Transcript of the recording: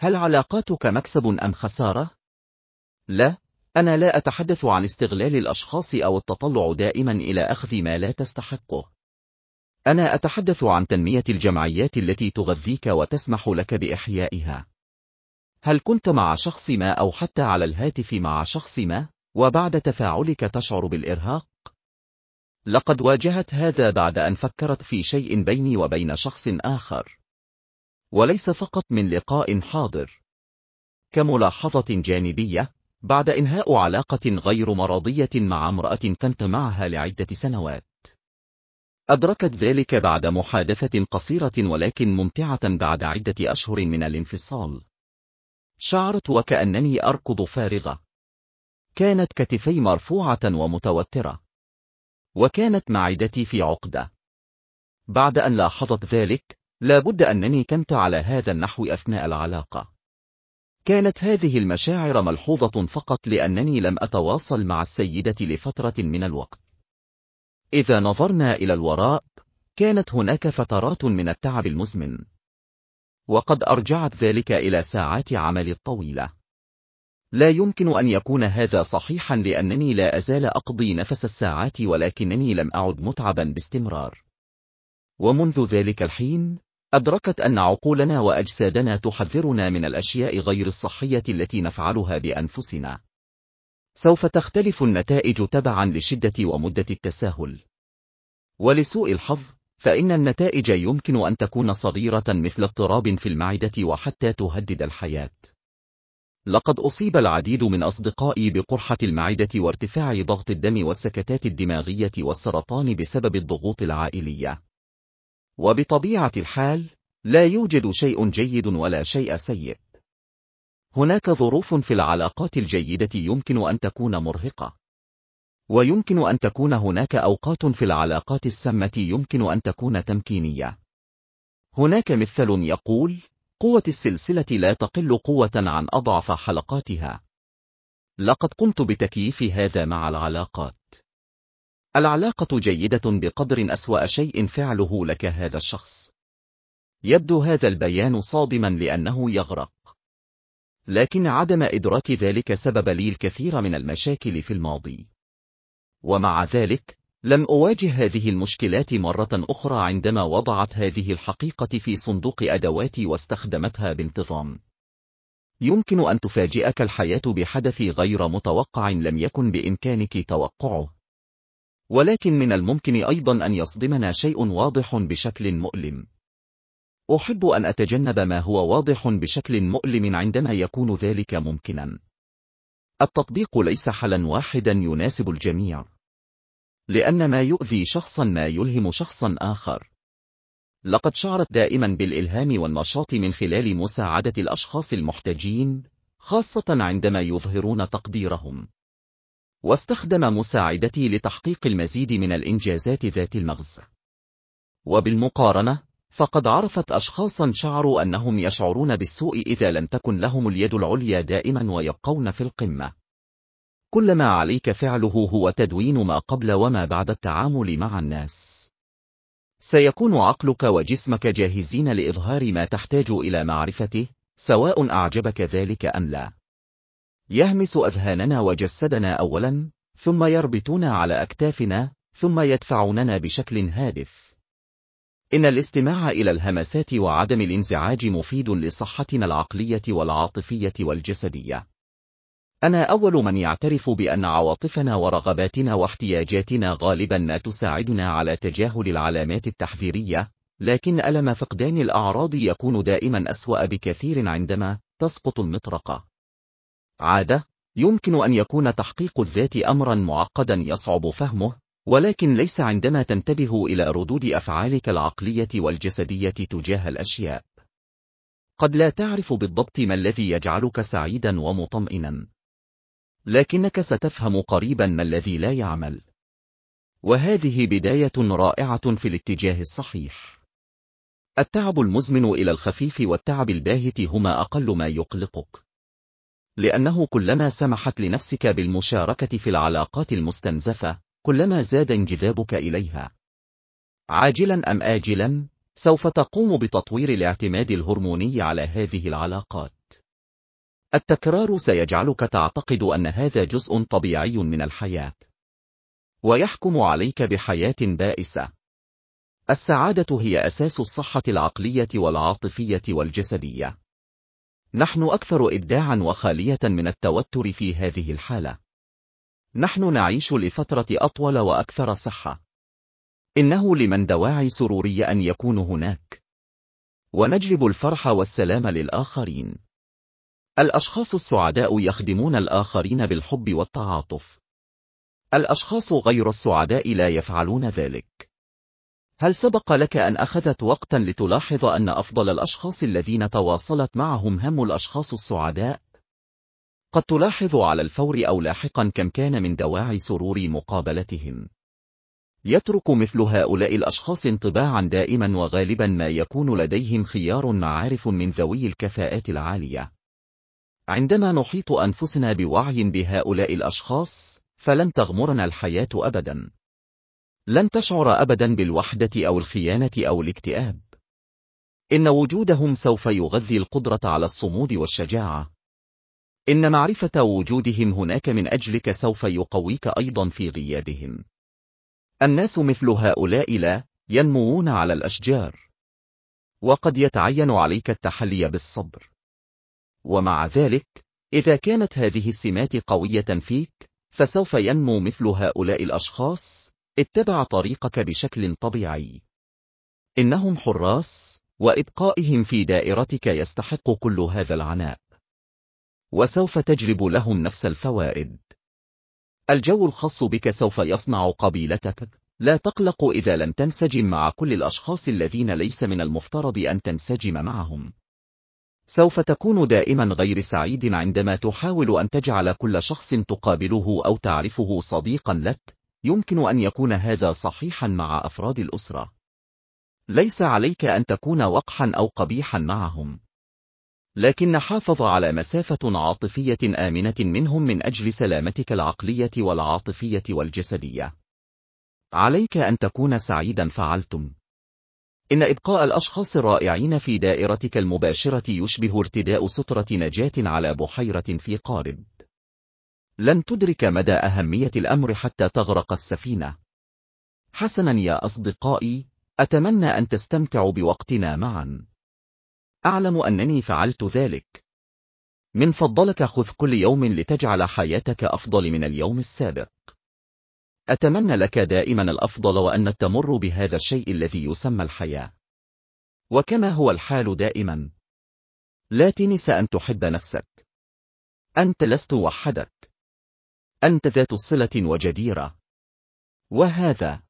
هل علاقاتك مكسب أم خسارة؟ لا، أنا لا أتحدث عن استغلال الأشخاص أو التطلع دائما إلى أخذ ما لا تستحقه. أنا أتحدث عن تنمية الجمعيات التي تغذيك وتسمح لك بإحيائها. هل كنت مع شخص ما أو حتى على الهاتف مع شخص ما، وبعد تفاعلك تشعر بالإرهاق؟ لقد واجهت هذا بعد أن فكرت في شيء بيني وبين شخص آخر. وليس فقط من لقاء حاضر. كملاحظة جانبية، بعد إنهاء علاقة غير مرضية مع امرأة كنت معها لعدة سنوات. أدركت ذلك بعد محادثة قصيرة ولكن ممتعة بعد عدة أشهر من الانفصال. شعرت وكأنني أركض فارغة. كانت كتفي مرفوعة ومتوترة. وكانت معدتي في عقدة. بعد أن لاحظت ذلك، لابد أنني كنت على هذا النحو أثناء العلاقة. كانت هذه المشاعر ملحوظة فقط لأنني لم أتواصل مع السيدة لفترة من الوقت. إذا نظرنا إلى الوراء، كانت هناك فترات من التعب المزمن. وقد أرجعت ذلك إلى ساعات عمل الطويلة. لا يمكن أن يكون هذا صحيحا لأنني لا أزال أقضي نفس الساعات ولكنني لم أعد متعبا باستمرار. ومنذ ذلك الحين، أدركت أن عقولنا وأجسادنا تحذرنا من الأشياء غير الصحية التي نفعلها بأنفسنا. سوف تختلف النتائج تبعا لشدة ومدة التساهل. ولسوء الحظ، فإن النتائج يمكن أن تكون صغيرة مثل اضطراب في المعدة وحتى تهدد الحياة. لقد أصيب العديد من أصدقائي بقرحة المعدة وارتفاع ضغط الدم والسكتات الدماغية والسرطان بسبب الضغوط العائلية. وبطبيعة الحال، لا يوجد شيء جيد ولا شيء سيء. هناك ظروف في العلاقات الجيدة يمكن أن تكون مرهقة. ويمكن أن تكون هناك أوقات في العلاقات السامة يمكن أن تكون تمكينية. هناك مثل يقول: قوة السلسلة لا تقل قوة عن أضعف حلقاتها. لقد قمت بتكييف هذا مع العلاقات. العلاقة جيدة بقدر أسوأ شيء فعله لك هذا الشخص. يبدو هذا البيان صادما لأنه يغرق. لكن عدم إدراك ذلك سبب لي الكثير من المشاكل في الماضي. ومع ذلك، لم أواجه هذه المشكلات مرة أخرى عندما وضعت هذه الحقيقة في صندوق أدواتي واستخدمتها بانتظام. يمكن أن تفاجئك الحياة بحدث غير متوقع لم يكن بإمكانك توقعه. ولكن من الممكن أيضا أن يصدمنا شيء واضح بشكل مؤلم. أحب أن أتجنب ما هو واضح بشكل مؤلم عندما يكون ذلك ممكنا. التطبيق ليس حلا واحدا يناسب الجميع. لأن ما يؤذي شخصا ما يلهم شخصا آخر. لقد شعرت دائما بالإلهام والنشاط من خلال مساعدة الأشخاص المحتاجين، خاصة عندما يظهرون تقديرهم. واستخدم مساعدتي لتحقيق المزيد من الإنجازات ذات المغزى. وبالمقارنة، فقد عرفت أشخاصا شعروا أنهم يشعرون بالسوء إذا لم تكن لهم اليد العليا دائما ويبقون في القمة. كل ما عليك فعله هو تدوين ما قبل وما بعد التعامل مع الناس. سيكون عقلك وجسمك جاهزين لإظهار ما تحتاج إلى معرفته، سواء أعجبك ذلك أم لا. يهمس أذهاننا وجسدنا أولا، ثم يربطون على أكتافنا، ثم يدفعوننا بشكل هادف. إن الاستماع إلى الهمسات وعدم الانزعاج مفيد لصحتنا العقلية والعاطفية والجسدية. أنا أول من يعترف بأن عواطفنا ورغباتنا واحتياجاتنا غالبا ما تساعدنا على تجاهل العلامات التحذيرية، لكن ألم فقدان الأعراض يكون دائما أسوأ بكثير عندما تسقط المطرقة. عادة، يمكن أن يكون تحقيق الذات أمرا معقدا يصعب فهمه، ولكن ليس عندما تنتبه إلى ردود أفعالك العقلية والجسدية تجاه الأشياء. قد لا تعرف بالضبط ما الذي يجعلك سعيدا ومطمئنا. لكنك ستفهم قريبا ما الذي لا يعمل. وهذه بداية رائعة في الاتجاه الصحيح. التعب المزمن إلى الخفيف والتعب الباهت هما أقل ما يقلقك. لأنه كلما سمحت لنفسك بالمشاركة في العلاقات المستنزفة، كلما زاد انجذابك إليها. عاجلا أم آجلا، سوف تقوم بتطوير الاعتماد الهرموني على هذه العلاقات. التكرار سيجعلك تعتقد أن هذا جزء طبيعي من الحياة. ويحكم عليك بحياة بائسة. السعادة هي أساس الصحة العقلية والعاطفية والجسدية. نحن أكثر إبداعا وخالية من التوتر في هذه الحالة. نحن نعيش لفترة أطول وأكثر صحة. إنه لمن دواعي سرورية أن يكون هناك. ونجلب الفرح والسلام للآخرين. الأشخاص السعداء يخدمون الآخرين بالحب والتعاطف. الأشخاص غير السعداء لا يفعلون ذلك. هل سبق لك أن أخذت وقتا لتلاحظ أن أفضل الأشخاص الذين تواصلت معهم هم الأشخاص السعداء؟ قد تلاحظ على الفور أو لاحقا كم كان من دواعي سرور مقابلتهم. يترك مثل هؤلاء الأشخاص انطباعا دائما وغالبا ما يكون لديهم خيار معارف من ذوي الكفاءات العالية. عندما نحيط أنفسنا بوعي بهؤلاء الأشخاص، فلن تغمرنا الحياة أبدا. لن تشعر أبدا بالوحدة أو الخيانة أو الاكتئاب. إن وجودهم سوف يغذي القدرة على الصمود والشجاعة. إن معرفة وجودهم هناك من أجلك سوف يقويك أيضا في غيابهم. الناس مثل هؤلاء لا ينموون على الأشجار. وقد يتعين عليك التحلي بالصبر. ومع ذلك، إذا كانت هذه السمات قوية فيك، فسوف ينمو مثل هؤلاء الأشخاص، اتبع طريقك بشكل طبيعي. إنهم حراس، وإبقائهم في دائرتك يستحق كل هذا العناء. وسوف تجلب لهم نفس الفوائد. الجو الخاص بك سوف يصنع قبيلتك، لا تقلق إذا لم تنسجم مع كل الأشخاص الذين ليس من المفترض أن تنسجم معهم. سوف تكون دائما غير سعيد عندما تحاول أن تجعل كل شخص تقابله أو تعرفه صديقا لك، يمكن أن يكون هذا صحيحا مع أفراد الأسرة. ليس عليك أن تكون وقحا أو قبيحا معهم. لكن حافظ على مسافة عاطفية آمنة منهم من أجل سلامتك العقلية والعاطفية والجسدية. عليك أن تكون سعيدا فعلتم. إن إبقاء الأشخاص الرائعين في دائرتك المباشرة يشبه ارتداء سترة نجاة على بحيرة في قارب. لن تدرك مدى أهمية الأمر حتى تغرق السفينة. حسنا يا أصدقائي، أتمنى أن تستمتعوا بوقتنا معا. أعلم أنني فعلت ذلك. من فضلك خذ كل يوم لتجعل حياتك أفضل من اليوم السابق. أتمنى لك دائما الأفضل وأن تمر بهذا الشيء الذي يسمى الحياة. وكما هو الحال دائما. لا تنس أن تحب نفسك. أنت لست وحدك. أنت ذات صلة وجديرة. وهذا